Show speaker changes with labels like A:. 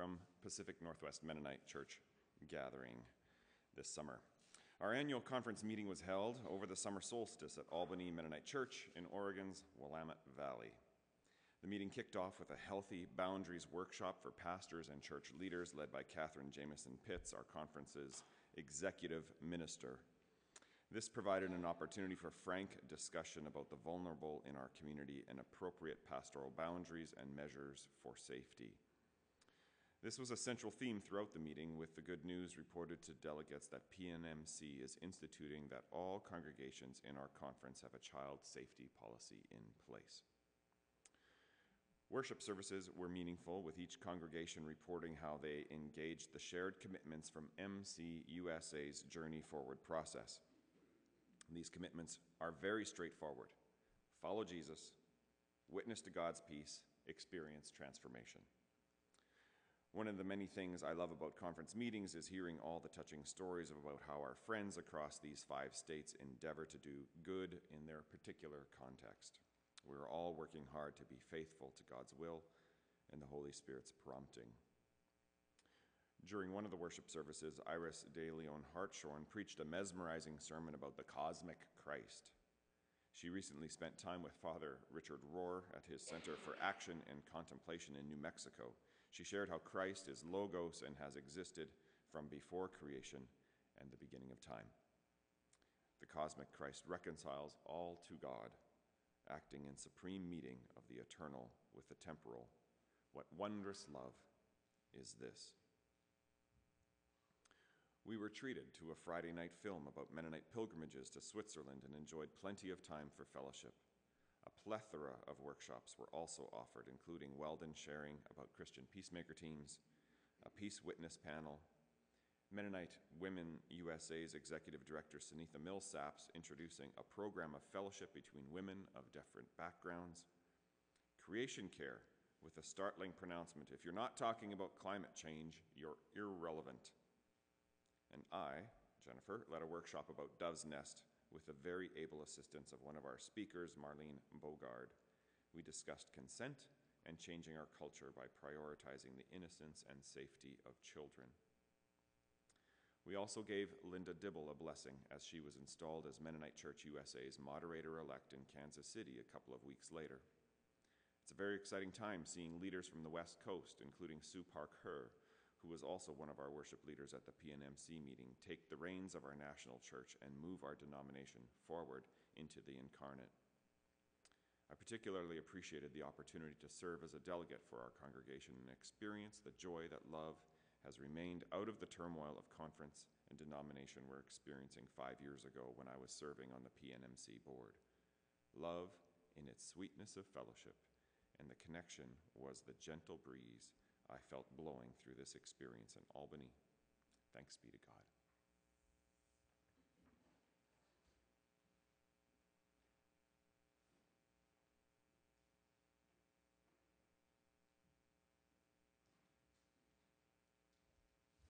A: from Pacific Northwest Mennonite Church gathering this summer. Our annual conference meeting was held over the summer solstice at Albany Mennonite Church in Oregon's Willamette Valley. The meeting kicked off with a healthy boundaries workshop for pastors and church leaders led by Catherine Jameson Pitts, our conference's executive minister. This provided an opportunity for frank discussion about the vulnerable in our community and appropriate pastoral boundaries and measures for safety. This was a central theme throughout the meeting, with the good news reported to delegates that PNMC is instituting that all congregations in our conference have a child safety policy in place. Worship services were meaningful, with each congregation reporting how they engaged the shared commitments from MCUSA's Journey Forward process. These commitments are very straightforward follow Jesus, witness to God's peace, experience transformation. One of the many things I love about conference meetings is hearing all the touching stories about how our friends across these five states endeavor to do good in their particular context. We're all working hard to be faithful to God's will and the Holy Spirit's prompting. During one of the worship services, Iris de Leon Hartshorn preached a mesmerizing sermon about the cosmic Christ. She recently spent time with Father Richard Rohr at his Center for Action and Contemplation in New Mexico. She shared how Christ is Logos and has existed from before creation and the beginning of time. The cosmic Christ reconciles all to God, acting in supreme meeting of the eternal with the temporal. What wondrous love is this! We were treated to a Friday night film about Mennonite pilgrimages to Switzerland and enjoyed plenty of time for fellowship. A plethora of workshops were also offered, including Weldon sharing about Christian peacemaker teams, a peace witness panel, Mennonite Women USA's executive director Sunitha Millsaps introducing a program of fellowship between women of different backgrounds, creation care with a startling pronouncement if you're not talking about climate change, you're irrelevant. And I, Jennifer, led a workshop about Dove's Nest with the very able assistance of one of our speakers, Marlene Bogard. We discussed consent and changing our culture by prioritizing the innocence and safety of children. We also gave Linda Dibble a blessing as she was installed as Mennonite Church USA's moderator elect in Kansas City a couple of weeks later. It's a very exciting time seeing leaders from the West Coast, including Sue Park Hur, who was also one of our worship leaders at the PNMC meeting, take the reins of our national church and move our denomination forward into the incarnate. I particularly appreciated the opportunity to serve as a delegate for our congregation and experience the joy that love has remained out of the turmoil of conference and denomination we're experiencing five years ago when I was serving on the PNMC board. Love in its sweetness of fellowship, and the connection was the gentle breeze I felt blowing through this experience in Albany. Thanks be to God.